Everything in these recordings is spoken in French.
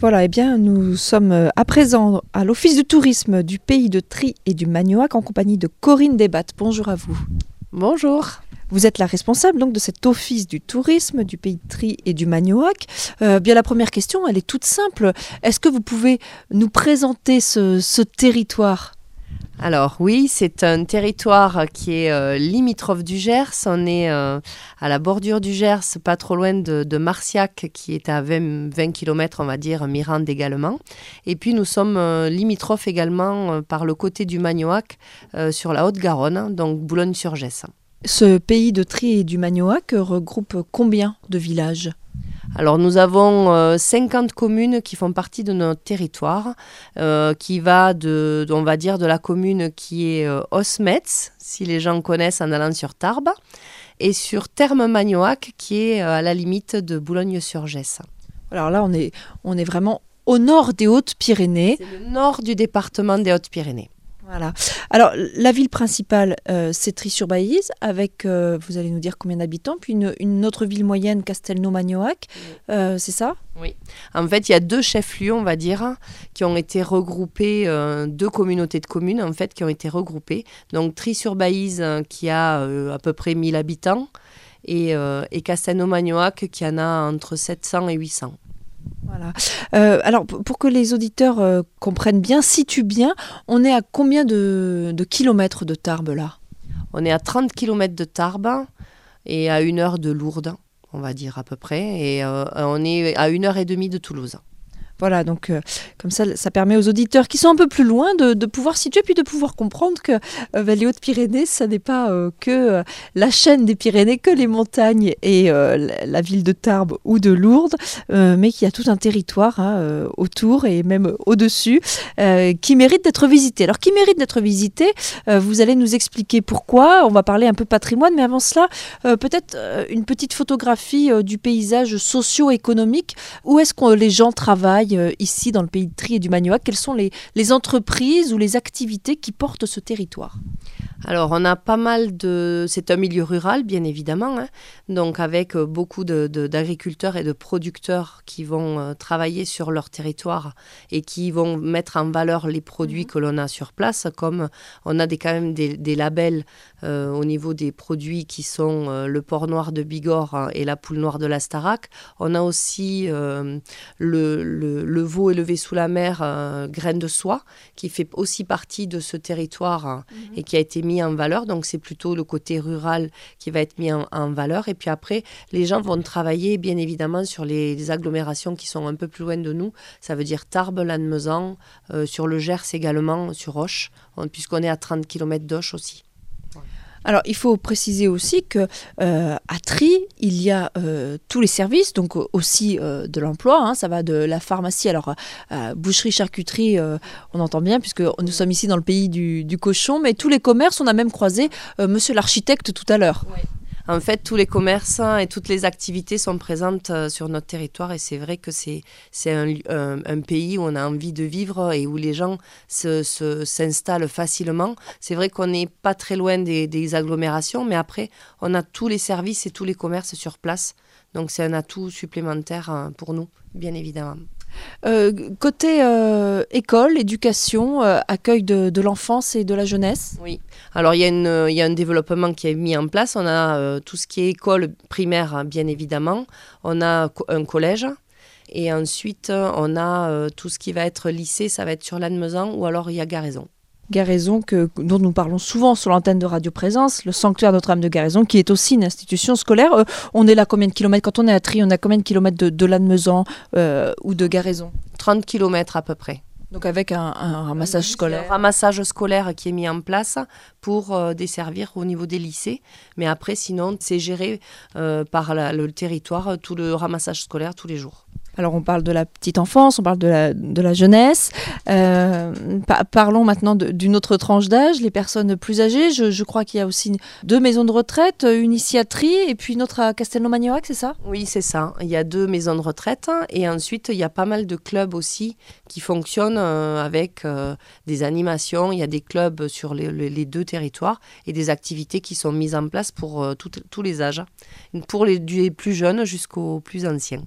Voilà, eh bien, nous sommes euh, à présent à l'Office du tourisme du pays de Tri et du Magnoac en compagnie de Corinne Desbat. Bonjour à vous. Bonjour. Vous êtes la responsable donc de cet office du tourisme du pays de Tri et du Magnoac. Euh, bien la première question, elle est toute simple. Est-ce que vous pouvez nous présenter ce territoire? Alors oui, c'est un territoire qui est euh, limitrophe du Gers. On est euh, à la bordure du Gers, pas trop loin de, Marciac, qui est à 20, km, on va dire, Mirande également. Et puis nous sommes euh, limitrophes également par le côté du Magnoac, sur la Haute-Garonne, donc Boulogne-sur-Gesse. Ce pays de Tri et du Magnoac regroupe combien de villages? Alors nous avons 50 euh, communes qui font partie de notre territoire, euh, qui va de, on va dire, de la commune qui est euh, Osmetz, si les gens connaissent en allant sur Tarbes, et sur Terme-Magnoac, qui est à la limite de Boulogne-sur-Gesse. Alors là, on est, on est vraiment au nord des Hautes-Pyrénées. Le nord du département des Hautes-Pyrénées. Voilà. Alors, la ville principale, euh, c'est Tri-sur-Baïse, avec, euh, vous allez nous dire combien d'habitants, puis une, autre ville moyenne, Castelnau-Magnoac, euh, c'est ça? Oui. En fait, il y a deux chefs-lieux, on va dire, qui ont été regroupés, deux communautés de communes, en fait, qui ont été regroupées. Donc, Tri-sur-Baïse, qui a à peu près 1000 habitants, et, et Castelnau-Magnoac, qui en a entre 700 et 800. Voilà. Euh, alors, pour que les auditeurs euh, comprennent bien, situent bien, on est à combien de, kilomètres de Tarbes là? On est à 30 kilomètres de Tarbes et à une heure de Lourdes, on va dire à peu près. Et euh, on est à une heure et demie de Toulouse. Voilà, donc euh, comme ça, ça permet aux auditeurs qui sont un peu plus loin de, pouvoir situer, puis de pouvoir comprendre que euh, les Hautes-Pyrénées, ça n'est pas euh, que la chaîne des Pyrénées, que les montagnes et la ville de Tarbes ou de Lourdes, mais qu'il y a tout un territoire hein, autour et même au-dessus qui mérite d'être visité. Alors, qui mérite d'être visité Vous allez nous expliquer pourquoi. On va parler un peu patrimoine, mais avant cela, peut-être une petite photographie du paysage socio-économique. Où est-ce que les gens travaillent euh, ici dans le pays de Tri et du Magnoac Quelles sont les, entreprises ou les activités qui portent ce territoire? Alors, on a pas mal de. C'est un milieu rural, bien évidemment, hein. donc avec euh, beaucoup d'agriculteurs et de producteurs qui vont euh, travailler sur leur territoire et qui vont mettre en valeur les produits mhm. que l'on a sur place, comme on a des, quand même des, labels au niveau des produits qui sont le porc noir de Bigorre hein, et la poule noire de la Starac. On a aussi le, le, veau élevé sous la mer, euh, graine de soie, qui fait aussi partie de ce territoire hein, mhm. et qui a été mis en valeur. Donc c'est plutôt le côté rural qui va être mis en, valeur. Et puis après, les gens vont travailler bien évidemment sur les, agglomérations qui sont un peu plus loin de nous. Ça veut dire Tarbes, Lannemezan, euh, sur le Gers également, sur Roche, puisqu'on est à 30 km d'Auch aussi. Alors, il faut préciser aussi que euh, à Tri, il y a euh, tous les services, donc aussi euh, de l'emploi. Hein, ça va de la pharmacie, alors boucherie, charcuterie, on entend bien puisque nous sommes ici dans le pays du, cochon, mais tous les commerces. On a même croisé Monsieur l'architecte tout à l'heure. En fait, tous les commerces et toutes les activités sont présentes euh, sur notre territoire et c'est vrai que c'est un, un, pays où on a envie de vivre et où les gens s'installent facilement. C'est vrai qu'on n'est pas très loin des, des agglomérations, mais après, on a tous les services et tous les commerces sur place. Donc c'est un atout supplémentaire euh, pour nous, bien évidemment. Euh, côté euh, école, éducation, euh, accueil de, l'enfance et de la jeunesse Oui. Alors il y, a un développement qui est mis en place. On a tout ce qui est école primaire, hein, bien évidemment. On a un collège. Et ensuite, on a tout ce qui va être lycée, ça va être sur l'Annemezan ou alors il y a Garaison. Garaison, que, dont nous parlons souvent sur l'antenne de Radio Présence, le sanctuaire Notre-Dame de Garaison, qui est aussi une institution scolaire. Euh, on est là combien de kilomètres? Quand on est à Tri, on a combien de kilomètres de, de Lannemezan euh, ou de Garaison 30 kilomètres à peu près. Donc avec un, ramassage scolaire. Un ramassage scolaire qui est mis en place pour euh, desservir au niveau des lycées. Mais après, sinon, c'est géré par le territoire, tout le ramassage scolaire tous les jours. Alors on parle de la petite enfance, on parle de la, jeunesse. Euh, parlons maintenant d'une autre tranche d'âge, les personnes plus âgées. Je, crois qu'il y a aussi deux maisons de retraite, une ici à Tri et puis une autre à Castelnau-Magnoac, c'est ça? Oui, c'est ça. Il y a deux maisons de retraite et ensuite il y a pas mal de clubs aussi qui fonctionnent euh, avec euh, des animations. Il y a des clubs sur les, deux territoires et des activités qui sont mises en place pour tous les âges, pour les plus jeunes jusqu'aux plus anciens.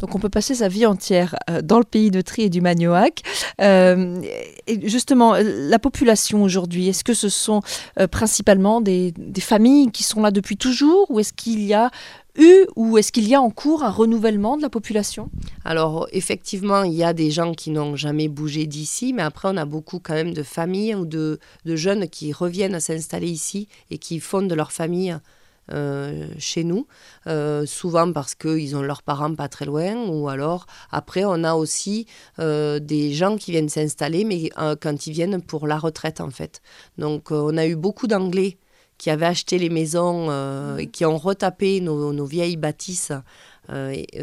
Donc on peut passer sa vie entière euh, dans le pays de Tri et du Magnoac. Euh, et justement, la population aujourd'hui, est-ce que ce sont euh, principalement des, familles qui sont là depuis toujours ou est-ce qu'il y a eu ou est-ce qu'il y a en cours un renouvellement de la population? Alors effectivement, il y a des gens qui n'ont jamais bougé d'ici, mais après on a beaucoup quand même de familles ou de, de jeunes qui reviennent s'installer ici et qui fondent leur famille euh, chez nous, euh, souvent parce qu'ils ont leurs parents pas très loin, ou alors après on a aussi euh, des gens qui viennent s'installer, mais quand ils viennent pour la retraite en fait. Donc on a eu beaucoup d'Anglais qui avaient acheté les maisons et qui ont retapé nos, nos vieilles bâtisses euh, euh,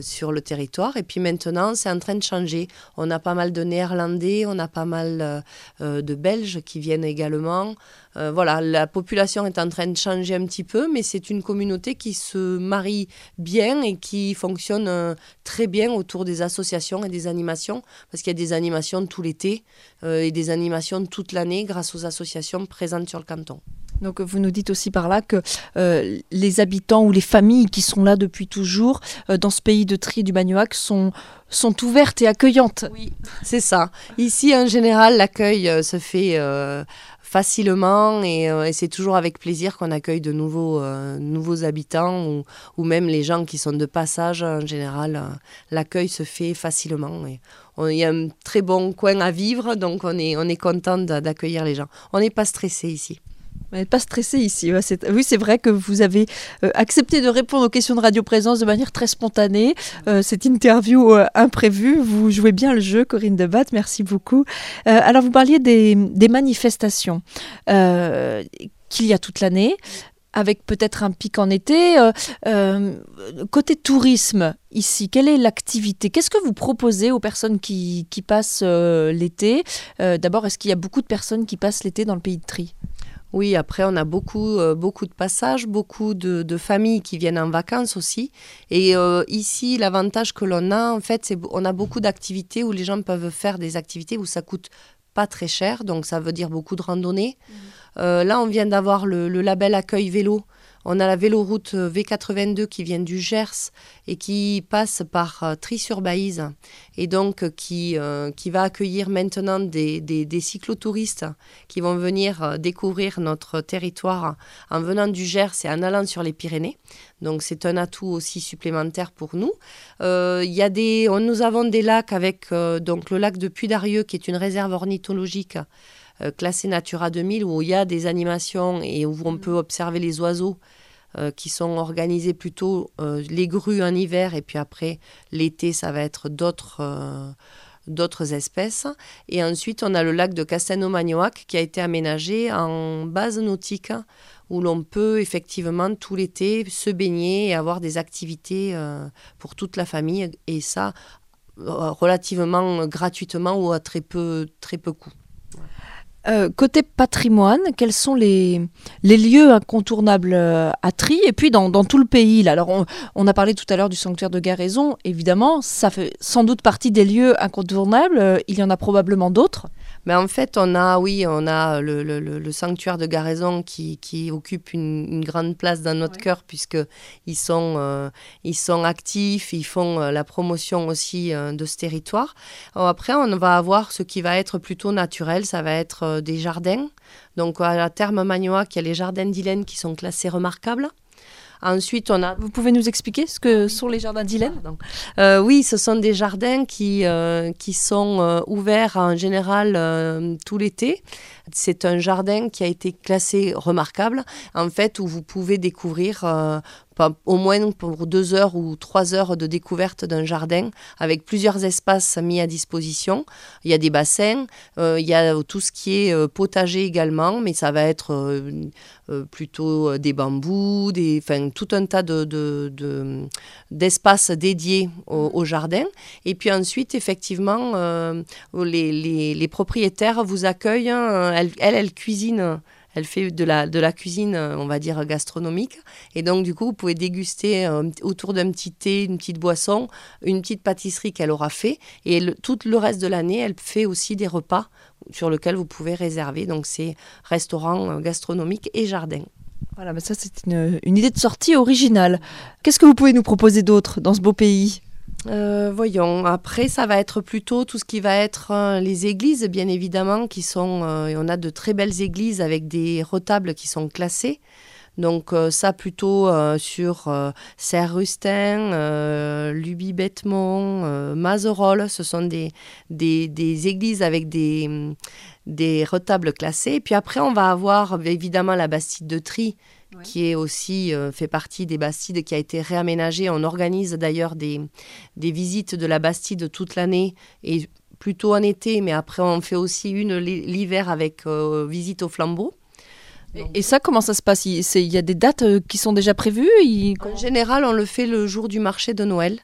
sur le territoire. Et puis maintenant, c'est en train de changer. On a pas mal de Néerlandais, on a pas mal euh, de Belges qui viennent également. voilà, la population est en train de changer un petit peu, mais c'est une communauté qui se marie bien et qui fonctionne très bien autour des associations et des animations, parce qu'il y a des animations tout l'été et des animations toute l'année grâce aux associations présentes sur le canton. Donc vous nous dites aussi par là que euh, les habitants ou les familles qui sont là depuis toujours euh, dans ce pays de tri du Magnoac sont, sont ouvertes et accueillantes. Oui, c'est ça. Ici, en général, l'accueil euh, se fait facilement et, c'est toujours avec plaisir qu'on accueille de nouveaux, nouveaux habitants ou, ou, même les gens qui sont de passage. En général, l'accueil se fait facilement. Et il y a un très bon coin à vivre, donc on est, on est content d'accueillir les gens. On n'est pas stressé ici. N'êtes pas stressé ici. Oui, c'est vrai que vous avez euh, accepté de répondre aux questions de Radio Présence de manière très spontanée. Euh, cette interview euh, imprévue, vous jouez bien le jeu, Corinne Debat. Merci beaucoup. alors, vous parliez des, manifestations qu'il y a toute l'année avec peut-être un pic en été. côté tourisme, ici, quelle est l'activité? Qu'est-ce que vous proposez aux personnes qui passent l'été? D'abord, est-ce qu'il y a beaucoup de personnes qui passent l'été dans le pays de Tri? Oui, après, on a beaucoup, euh, beaucoup de passages, beaucoup de, familles qui viennent en vacances aussi. Et euh, ici, l'avantage que l'on a, en fait, c'est qu'on a beaucoup d'activités où les gens peuvent faire des activités où ça coûte pas très cher, donc ça veut dire beaucoup de randonnées. Mmh. Euh, là, on vient d'avoir le, le, label accueil vélo on a la véloroute euh, V82 qui vient du Gers et qui passe par euh, Tri-sur-Baïse et donc euh, qui, va accueillir maintenant des, des, cyclotouristes qui vont venir découvrir notre territoire en venant du Gers et en allant sur les Pyrénées. Donc c'est un atout aussi supplémentaire pour nous. Y a des, nous avons des lacs avec donc le lac de Puy-d'Arieux qui est une réserve ornithologique classée Natura 2000 où il y a des animations et où on peut observer les oiseaux euh, qui sont organisés plutôt euh, les grues en hiver et puis après l'été ça va être d'autres euh, d'autres espèces. Et ensuite, on a le lac de Castelnau-Magnoac qui a été aménagé en base nautique où l'on peut effectivement tout l'été se baigner et avoir des activités pour toute la famille et ça relativement gratuitement ou à très peu, très peu coût. Euh, côté patrimoine, quels sont les, les lieux incontournables euh, à Tri et puis dans, dans tout le pays là? Alors on, a parlé tout à l'heure du sanctuaire de Garaison, évidemment, ça fait sans doute partie des lieux incontournables, euh, il y en a probablement d'autres. Mais en fait, on a, oui, on a le, le, le sanctuaire de Garaison qui, qui occupe une, une, grande place dans notre cœur puisque ils sont, euh, ils sont actifs, ils font euh, la promotion aussi de ce territoire. après, on va avoir ce qui va être plutôt naturel, ça va être des jardins. Donc à la terme Magnoac, il y a les jardins d'Hélène qui sont classés remarquables. Ensuite, on a. Vous pouvez nous expliquer ce que sont les jardins d'Hélène euh, Oui, ce sont des jardins qui, euh, qui sont euh, ouverts en général tout l'été. C'est un jardin qui a été classé remarquable, en fait, où vous pouvez découvrir au moins pour deux heures ou trois heures de découverte d'un jardin avec plusieurs espaces mis à disposition. Il y a des bassins, il y a tout ce qui est potager également, mais ça va être euh, plutôt euh, des bambous, des, enfin, tout un tas de, d'espaces dédiés au, jardin. Et puis ensuite, effectivement, euh, les, les, propriétaires vous accueillent. Elle, elle, cuisine elle fait de la, de la cuisine, on va dire, gastronomique. Et donc, du coup, vous pouvez déguster autour d'un petit thé, une petite boisson, une petite pâtisserie qu'elle aura fait. Et tout le reste de l'année, elle fait aussi des repas sur lequel vous pouvez réserver. Donc c'est restaurant euh, gastronomique et jardin. Voilà, mais ça c'est une, idée de sortie originale. Qu'est-ce que vous pouvez nous proposer d'autre dans ce beau pays? Euh, voyons, après ça va être plutôt tout ce qui va être euh, les églises, bien évidemment, qui sont, euh, on a de très belles églises avec des retables qui sont classés. Donc ça plutôt sur Serre-Rustin, Luby-Bethmont, Mazerolles, ce sont des, des, des, églises avec des, des retables classés. Et puis après on va avoir évidemment la Bastide de Tri qui est aussi euh, fait partie des Bastides, qui a été réaménagé. On organise d'ailleurs des, des visites de la Bastide toute l'année et plutôt en été, mais après on fait aussi une l'hiver avec euh, visite au flambeau. Et, ça, comment ça se passe? Il y a des dates euh, qui sont déjà prévues? En général, on le fait le jour du marché de Noël.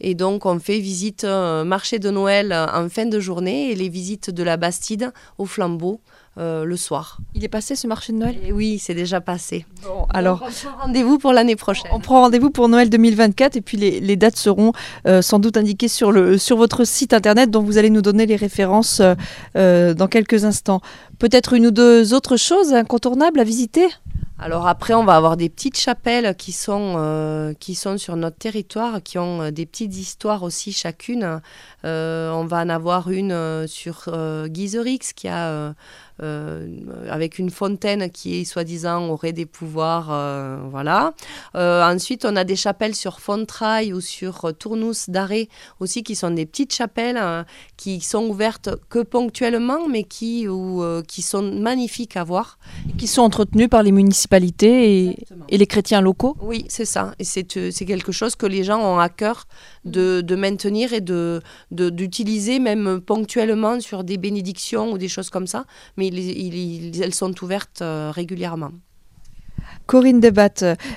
Et donc, on fait visite marché de Noël en fin de journée et les visites de la Bastide au flambeau euh, le soir. Il est passé ce marché de Noël? Oui, c'est déjà passé. Bon, alors, on prend rendez-vous pour l'année prochaine. On prend rendez-vous pour Noël 2024 et puis les, dates seront euh, sans doute indiquées sur, le, sur votre site internet dont vous allez nous donner les références euh, dans quelques instants. Peut-être une ou deux autres choses incontournables à visiter? Alors après, on va avoir des petites chapelles qui sont, qui sont sur notre territoire, qui ont des petites histoires aussi chacune. on va en avoir une sur Guiserix qui a euh, avec une fontaine qui, soi-disant, aurait des pouvoirs. Euh, voilà. Euh, ensuite, on a des chapelles sur Fontrail ou sur Tournous d'Arrêt aussi, qui sont des petites chapelles qui sont ouvertes que ponctuellement, mais qui, ou, qui sont magnifiques à voir. Qui sont entretenues par les municipalités et, et les chrétiens locaux Oui, c'est ça. Et c'est quelque chose que les gens ont à cœur de, de maintenir et d'utiliser de, d'utiliser même ponctuellement sur des bénédictions ou des choses comme ça. Mais elles sont ouvertes euh, régulièrement. Corinne Debat,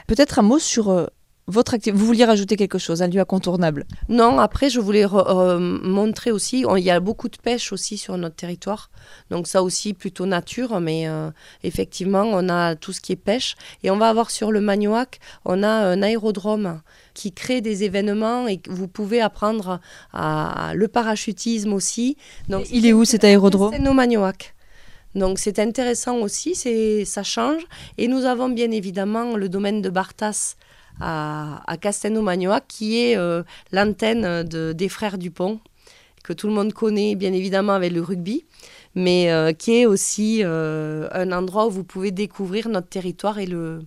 peut-être un mot sur euh, votre activité. Vous vouliez rajouter quelque chose, un lieu incontournable? Non, après, je voulais montrer aussi, il y a beaucoup de pêche aussi sur notre territoire. Donc ça aussi, plutôt nature, mais euh, effectivement, on a tout ce qui est pêche. Et on va avoir sur le Magnoac, on a un aérodrome qui crée des événements et vous pouvez apprendre à, le parachutisme aussi. Donc, il est où cet aérodrome? C'est au Magnoac. Donc c'est intéressant aussi, c'est ça change. Et nous avons bien évidemment le domaine de Bartas à, à Castelnau-Magnoac, qui est euh, l'antenne de, des frères Dupont, que tout le monde connaît bien évidemment avec le rugby, mais euh, qui est aussi euh, un endroit où vous pouvez découvrir notre territoire et le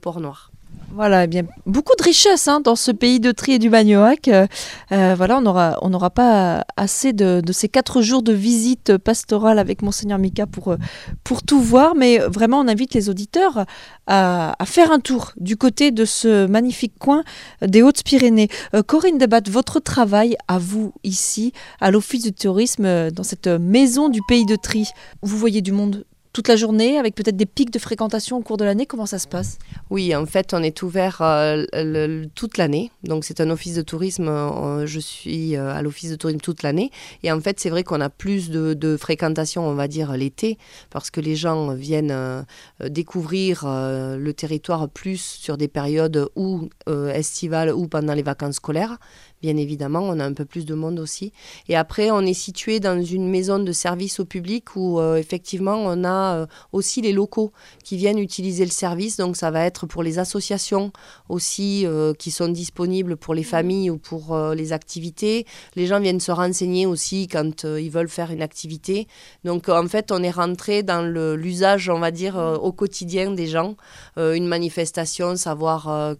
port noir. Voilà, eh bien beaucoup de richesse hein, dans ce pays de Tri et du Magnoac. Euh, euh, voilà, on n'aura on pas assez de, ces quatre jours de visite pastorale avec Monseigneur Mika pour, euh, pour tout voir, mais vraiment on invite les auditeurs à, faire un tour du côté de ce magnifique coin des Hautes-Pyrénées. Corinne Debat, votre travail à vous ici, à l'Office du tourisme, dans cette maison du pays de Tri, vous voyez du monde toute la journée, avec peut-être des pics de fréquentation au cours de l'année Comment ça se passe? Oui, en fait, on est ouvert euh, toute l'année. Donc, c'est un office de tourisme. Euh, je suis euh, à l'office de tourisme toute l'année. Et en fait, c'est vrai qu'on a plus de, fréquentation, on va dire, l'été, parce que les gens viennent découvrir le territoire plus sur des périodes ou estivales ou pendant les vacances scolaires bien évidemment, on a un peu plus de monde aussi. Et après, on est situé dans une maison de service au public où euh, effectivement, on a euh, aussi les locaux qui viennent utiliser le service. Donc, ça va être pour les associations aussi euh, qui sont disponibles pour les familles ou pour les activités. Les gens viennent se renseigner aussi quand ils veulent faire une activité. Donc, en fait, on est rentré dans l'usage, on va dire, au quotidien des gens. une manifestation, savoir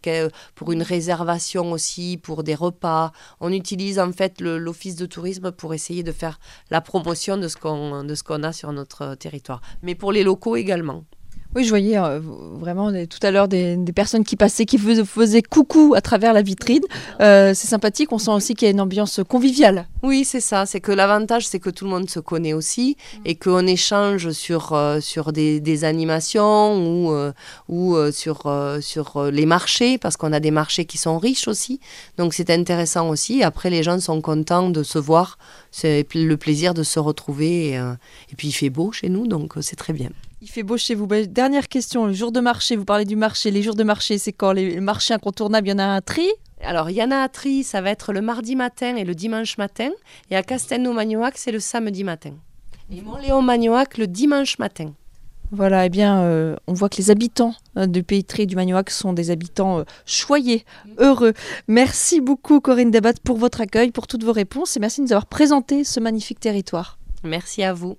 pour une réservation aussi, pour des repas on utilise en fait l'office de tourisme pour essayer de faire la promotion de ce qu'on de ce qu'on a sur notre territoire, mais pour les locaux également. Oui, je voyais euh, vraiment tout à l'heure des, personnes qui passaient, qui faisaient, coucou à travers la vitrine. Euh, c'est sympathique, on sent aussi qu'il y a une ambiance conviviale. Oui, c'est ça. C'est que l'avantage, c'est que tout le monde se connaît aussi et qu'on échange sur, euh, sur des, animations ou, ou sur, sur les marchés, parce qu'on a des marchés qui sont riches aussi. Donc c'est intéressant aussi. Après, les gens sont contents de se voir. C'est le plaisir de se retrouver. et puis il fait beau chez nous, donc c'est très bien. Il fait beau chez vous. Bah, dernière question, le jour de marché, vous parlez du marché. Les jours de marché, c'est quand? Les marchés incontournables, il y en a un tri? Alors, il y en a un tri, ça va être le mardi matin et le dimanche matin. Et à Castelnau-Magnoac, c'est le samedi matin. Et Montléon-Magnoac, le dimanche matin. Voilà, eh bien, euh, on voit que les habitants euh, du pays Tré du Magnoac sont des habitants euh, choyés, heureux. Merci beaucoup, Corinne Debat, pour votre accueil, pour toutes vos réponses et merci de nous avoir présenté ce magnifique territoire. Merci à vous.